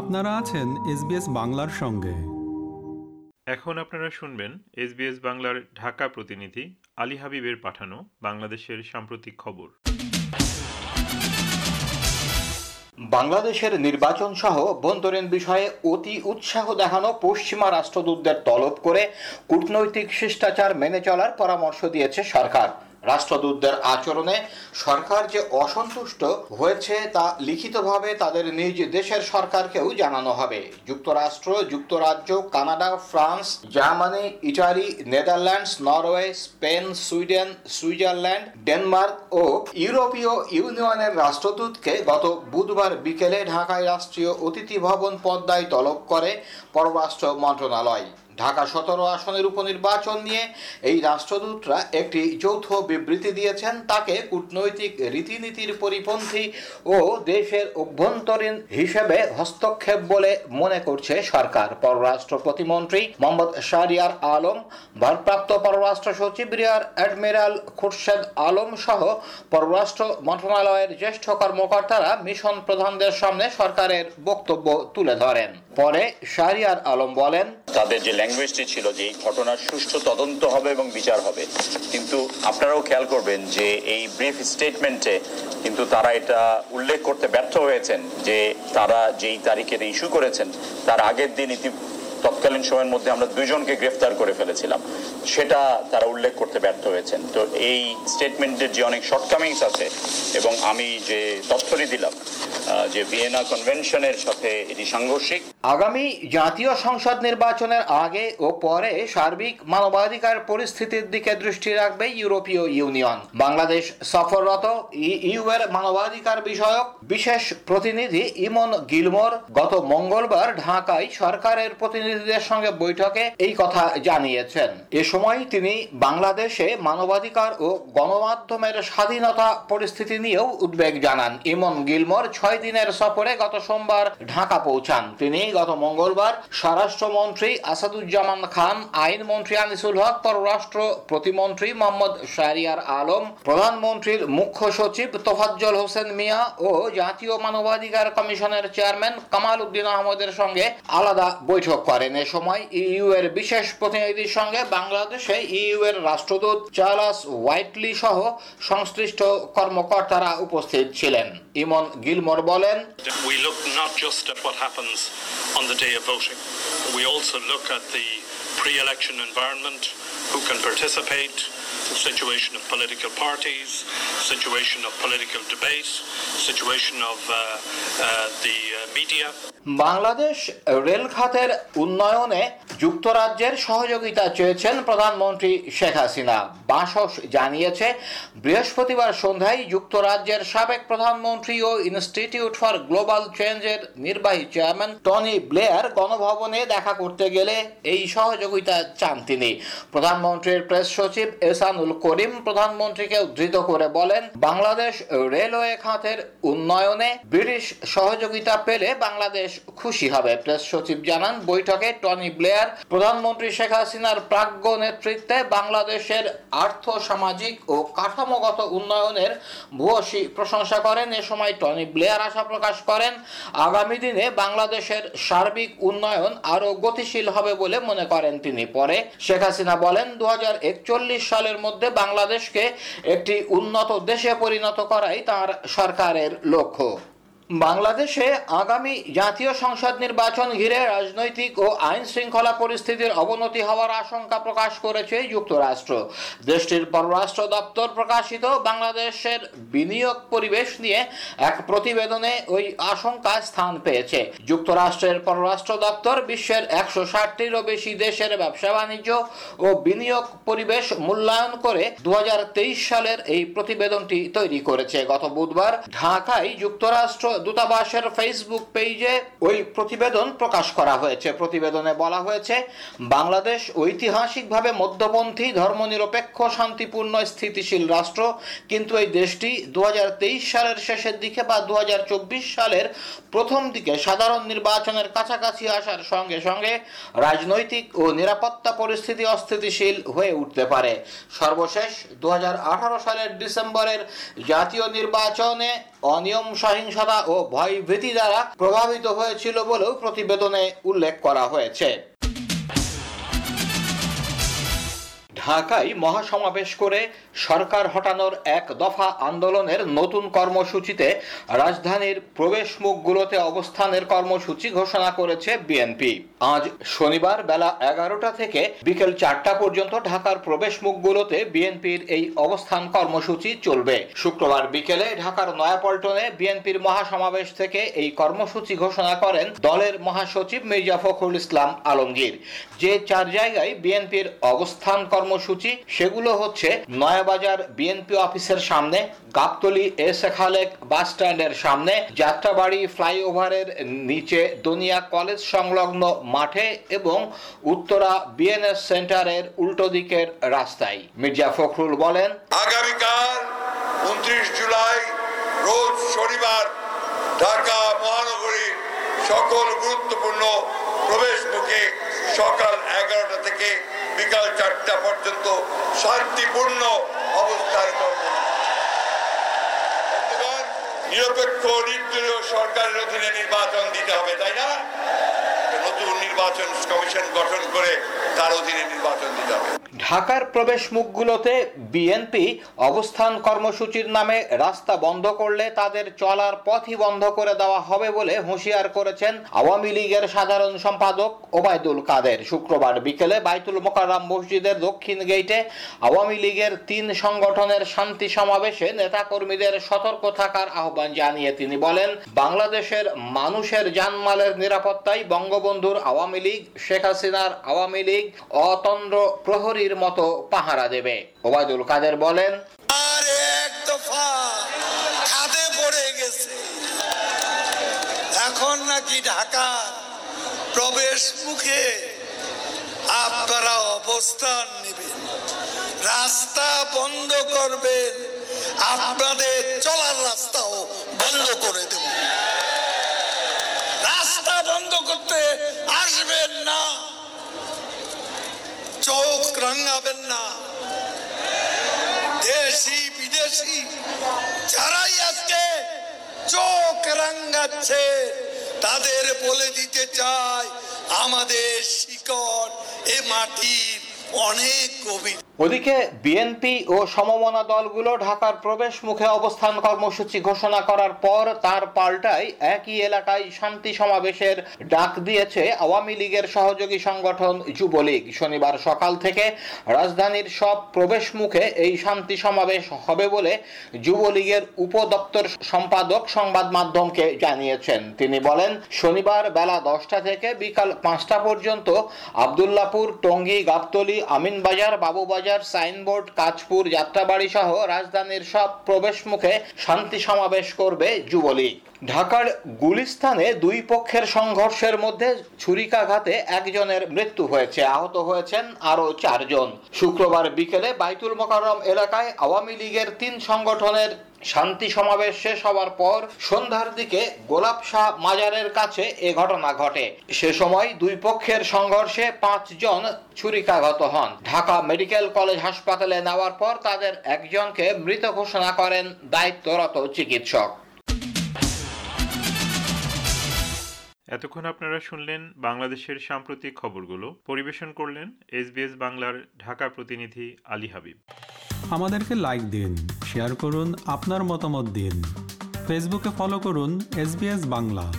আপনারা আছেন এসবিএস বাংলার সঙ্গে। এখন আপনারা শুনবেন এসবিএস বাংলার ঢাকা প্রতিনিধি আলী হাবিবের পাঠানো বাংলাদেশের সাম্প্রতিক খবর। বাংলাদেশের নির্বাচন সহ বন্তরীণ বিষয়ে অতি উৎসাহ দেখানো পশ্চিমা রাষ্ট্রদূতদের তলব করে কূটনৈতিক শিষ্টাচার মেনে চলার পরামর্শ দিয়েছে সরকার। রাষ্ট্রদূতদের আচরণে সরকার যে অসন্তুষ্ট হয়েছে তা লিখিতভাবে তাদের নিজ দেশের সরকারকেও জানানো হবে। যুক্তরাষ্ট্র, যুক্তরাজ্য, Canada, France, Germany, Italy, Netherlands, Norway, Spain, Sweden, Switzerland, Denmark ও ইউরোপীয় ইউনিয়নের রাষ্ট্রদূতকে গত বুধবার বিকেলে ঢাকায় রাষ্ট্রীয় অতিথি ভবন পদ্মায় তলব করে পররাষ্ট্র মন্ত্রণালয়। ঢাকা সতেরো আসনের উপনির্বাচন নিয়ে এই রাষ্ট্রদূতরা একটি যৌথ বিবৃতি দিয়েছেন। তাকে কূটনৈতিক রীতিনীতির পরিপন্থী ও দেশের অভ্যন্তরীণ হিসেবে হস্তক্ষেপ বলে মনে করছে সরকার। পররাষ্ট্র প্রতিমন্ত্রী মোহাম্মদ শাহরিয়ার আলম, ভারপ্রাপ্ত পররাষ্ট্র সচিব রিয়ার অ্যাডমিরাল খুরশেদ আলম সহ পররাষ্ট্র মন্ত্রণালয়ের জ্যেষ্ঠ কর্মকর্তারা মিশন প্রধানদের সামনে সরকারের বক্তব্য তুলে ধরেন। পরে শাহরিয়ার আলম বলেন, তাদের যে ল্যাঙ্গুয়েজটি ছিল যে এই ঘটনার সুষ্ঠু তদন্ত হবে এবং বিচার হবে। কিন্তু আপনারাও খেয়াল করবেন যে এই ব্রিফ স্টেটমেন্টে কিন্তু তারা এটা উল্লেখ করতে ব্যর্থ হয়েছেন যে তারা যেই তারিখের ইস্যু করেছেন, তার আগের দিন ইতি তৎকালীন সময়ের মধ্যে আমরা দুইজনকে গ্রেফতার করে ফেলেছিলাম। সেটা তারা উল্লেখ করতে ব্যর্থ হয়েছেন। তো এই স্টেটমেন্টের যে অনেক শর্টকামিংস আছে এবং আমি যে তথ্যটি দিলাম যে ভিয়েনা কনভেনশনের সাথে এটি সাংঘর্ষিক। আগামী জাতীয় সংসদ নির্বাচনের আগে ও পরে সার্বিক মানবাধিকার পরিস্থিতির দিকে দৃষ্টি রাখবে ইউরোপীয় ইউনিয়ন। বাংলাদেশ সফররত ইউ এর মানবাধিকার বিষয়ক বিশেষ প্রতিনিধি ইমন গিলমোর গত মঙ্গলবার ঢাকায় সরকারের প্রতিনিধিদের সঙ্গে বৈঠকে এই কথা জানিয়েছেন। এ সময় তিনি বাংলাদেশে মানবাধিকার ও গণমাধ্যমের স্বাধীনতা পরিস্থিতি নিয়েও উদ্বেগ জানান। ইমন গিলমোর ছয় দিনের সফরে গত সোমবার ঢাকা পৌঁছান। তিনি গত মঙ্গলবার স্বরাষ্ট্রমন্ত্রী আসাদুজ্জামান খান আইনমন্ত্রী আনিসুল হক, পররাষ্ট্র প্রতিমন্ত্রী মোহাম্মদ শাহরিয়ার আলম, প্রধানমন্ত্রীর মুখ্য সচিব তোফাজ্জল হোসেন মিয়া ও জাতীয় মানবাধিকার কমিশনের চেয়ারম্যান কামাল উদ্দিন আহমদের সঙ্গে আলাদা বৈঠক করেন। এ সময় ইইউ এর বিশেষ প্রতিনিধির সঙ্গে বাংলাদেশে ইইউ এর রাষ্ট্রদূত চার্লস হোয়াইটলি সহ সংশ্লিষ্ট কর্মকর্তারা উপস্থিত ছিলেন। ইমন গিলমোর বলেন We look not just at what happens on the day of voting. We also look at the pre-election environment, who can participate, the situation of political parties, situation of political debate, situation of uh, uh, the uh, media. Bangladesh rail খাতের উন্নয়নে যুক্তরাজ্যের সহযোগিতা চেয়েছেন প্রধানমন্ত্রী শেখ হাসিনা বাসস জানিয়েছে, বৃহস্পতিবার সন্ধ্যায় যুক্তরাজ্যের সাবেক প্রধানমন্ত্রী ও ইনস্টিটিউট ফর গ্লোবাল চেঞ্জের নির্বাহী চেয়ারম্যান টনি ব্লেয়ার গণভবনে দেখা করতে গেলে এই সহযোগিতা চান তিনি। প্রধানমন্ত্রীর প্রেস সচিব এসানুল করিম প্রধানমন্ত্রীকে উদ্ধৃত করে বলেন, বাংলাদেশ রেলওয়ে খাতের উন্নয়নে ব্রিটিশ সহযোগিতা পেলে বাংলাদেশ খুশি হবে। প্রেস সচিব জানান, বৈঠকে টনি ব্লেয়ার প্রধানমন্ত্রী শেখ হাসিনার প্রাজ্ঞ নেতৃত্বে বাংলাদেশের আর্থ সামাজিক ও কাঠামোগত উন্নয়নের ভূয়সী প্রশংসা করেন। এ সময় টনি ব্লেয়ার আশা প্রকাশ করেন, আগামী দিনে বাংলাদেশের সার্বিক উন্নয়ন আরও গতিশীল হবে বলে মনে করেন তিনি। পরে শেখ হাসিনা বলেন দু হাজার একচল্লিশ সালের মধ্যে বাংলাদেশকে একটি উন্নত দেশে পরিণত করাই তার সরকারের লক্ষ্য। বাংলাদেশে আগামী জাতীয় সংসদ নির্বাচন ঘিরে রাজনৈতিক ও আইন শৃঙ্খলা পরিস্থিতির অবনতি হওয়ার আশঙ্কা প্রকাশ করেছে যুক্তরাষ্ট্র। দেশটির পররাষ্ট্র দপ্তর প্রকাশিত বাংলাদেশের বিনিয়োগ পরিবেশ নিয়ে এক প্রতিবেদনে ওই আশঙ্কা স্থান পেয়েছে। যুক্তরাষ্ট্রের পররাষ্ট্র দপ্তর বিশ্বের একশো ষাটটিরও বেশি দেশের ব্যবসা বাণিজ্য ও বিনিয়োগ পরিবেশ মূল্যায়ন করে দু হাজার তেইশ সালের এই প্রতিবেদনটি তৈরি করেছে। গত বুধবার ঢাকায় যুক্তরাষ্ট্র দূতাবাসের ফেসবুক পেজে ওই প্রতিবেদন প্রকাশ করা হয়েছে। প্রতিবেদনে বলা হয়েছে, বাংলাদেশ ঐতিহাসিকভাবে মধ্যপন্থী, ধর্মনিরপেক্ষ, শান্তিপূর্ণ, স্থিতিশীল রাষ্ট্র। কিন্তু এই দেশটি দু হাজার তেইশ সালের শেষের দিকে বা দু হাজার চব্বিশ সালের প্রথম দিকে সাধারণ নির্বাচনের কাছাকাছি আসার সঙ্গে সঙ্গে রাজনৈতিক ও নিরাপত্তা পরিস্থিতি অস্থিতিশীল হয়ে উঠতে পারে। সর্বশেষ দু হাজার আঠারো সালের ডিসেম্বরের জাতীয় নির্বাচনে অনিয়ম সহিংসতা ও ভয়ভীতি দ্বারা প্রভাবিত হয়েছিল বলেও প্রতিবেদনে উল্লেখ করা হয়েছে। ঢাকায় মহাসমাবেশ করে সরকার হটানোর এক দফা আন্দোলনের নতুন কর্মসূচিতে রাজধানীর প্রবেশ মুখগুলোতে অবস্থানের কর্মসূচি ঘোষণা করেছে বিএনপি। আজ শনিবার বেলা এগারোটা থেকে বিকেল চারটা পর্যন্ত ঢাকার প্রবেশ মুখগুলোতে বিএনপির এই অবস্থান কর্মসূচি চলবে। শুক্রবার বিকেলে ঢাকার নয়াপল্টনে বিএনপির মহাসমাবেশ থেকে এই কর্মসূচি ঘোষণা করেন দলের মহাসচিব মির্জা ফখরুল ইসলাম আলমগীর। যে চার জায়গায় বিএনপির অবস্থান কর্মসূচি, সেগুলো হচ্ছে নয়াবাজার বিএনপি অফিসের সামনে, গাবতলি এ খালেক বাস স্ট্যান্ডের সামনে, যাত্রাবাড়ি ফ্লাইওভারের নিচে দুনিয়া কলেজ সংলগ্ন মাঠে এবং উত্তরা বিএনএস সেন্টারের উল্টো দিকের রাস্তায়। মির্জা ফখরুল বলেন, আগামীকাল উনত্রিশ জুলাই, রোজ শনিবার ঢাকা মহানগরীর সকল গুরুত্বপূর্ণ প্রবেশ মুখে সকাল এগারোটা থেকে বিকাল চারটা পর্যন্ত শান্তিপূর্ণ অবস্থান নিরপেক্ষ নির্দলীয় সরকারের অধীনে নির্বাচন দিতে হবে, তাই না? নতুন নির্বাচন কমিশন গঠন করে তার অধীনে নির্বাচন দিতে হবে। ঢাকার প্রবেশ মুখগুলোতে বিএনপি অবস্থান কর্মসূচির নামে রাস্তা বন্ধ করলে তাদের চলার পথই বন্ধ করে দেওয়া হবে বলে হুঁশিয়ার করেছেন আওয়ামী লীগের সাধারণ সম্পাদক ওবায়দুল কাদের। শুক্রবার বিকেলে বাইতুল মোকাররাম মসজিদের দক্ষিণ গেইটে আওয়ামী লীগের তিন সংগঠনের শান্তি সমাবেশে নেতাকর্মীদের সতর্ক থাকার আহ্বান জানিয়ে তিনি বলেন, বাংলাদেশের মানুষের জানমালের নিরাপত্তায় বঙ্গবন্ধুর আওয়ামী লীগ, শেখ হাসিনার আওয়ামী লীগ অতন্দ্র প্রহরীর মতো পাহারা দেবে। ওবায়দুল কাদের বলেন এখন নাকি ঢাকা প্রবেশ মুখে আপনারা অবস্থান নেবেন। রাস্তা বন্ধ করবেন, আপনাদের চলার রাস্তাও বন্ধ করে দেব। রাস্তা বন্ধ করতে আসবেন না। চোখ রাঙাবেন না। দেশি, বিদেশি, যারাই আজকে চোখ রাঙাচ্ছে, তাদের বলে দিতে চাই, আমাদের শিকড় এ মাটির অনেক গভীর ওদিকে বিএনপি ও সমমনা দলগুলো ঢাকার প্রবেশ মুখে অবস্থান কর্মসূচি ঘোষণা করার পর তার পাল্টায় একই এলাকায় শান্তি সমাবেশের ডাক দিয়েছে আওয়ামী লীগের সহযোগী সংগঠন যুবলীগ। শনিবার সকাল থেকে রাজধানীর সব প্রবেশ মুখে এই শান্তি সমাবেশ হবে বলে যুবলীগের উপদপ্তর সম্পাদক সংবাদ মাধ্যমকে জানিয়েছেন। তিনি বলেন, শনিবার বেলা দশটা থেকে বিকাল পাঁচটা পর্যন্ত আবদুল্লাপুর, টঙ্গী, গাবতলী, আমিনবাজার, বাবুবাজার সাইনবোর্ড কাঁচপুর যাত্রাবাড়ি সহ রাজধানীর সব প্রবেশ মুখে শান্তি সমাবেশ করবে যুবলীগ। ঢাকার গুলিস্তানে দুই পক্ষের সংঘর্ষের মধ্যে ছুরিকাঘাতে একজনের মৃত্যু হয়েছে, আহত হয়েছেন আরও চারজন। শুক্রবার বিকেলে বাইতুল মোকাররম এলাকায় আওয়ামী লীগের তিন সংগঠনের শান্তি সমাবেশ শেষ হওয়ার পর সন্ধ্যার দিকে গোলাপ শাহ মাজারের কাছে এ ঘটনা ঘটে। সে সময় দুই পক্ষের সংঘর্ষে পাঁচজন ছুরিকাঘাত হন। ঢাকা মেডিকেল কলেজ হাসপাতালে নেওয়ার পর তাদের একজনকে মৃত ঘোষণা করেন দায়িত্বরত চিকিৎসক। এতক্ষণ আপনারা শুনলেন বাংলাদেশের সাম্প্রতিক খবরগুলো। পরিবেশন করলেন এসবিএস বাংলার ঢাকা প্রতিনিধি আলী হাবিব। আমাদেরকে লাইক দিন শেয়ার করুন, আপনার মতামত দিন। ফেসবুকে ফলো করুন এস বাংলা।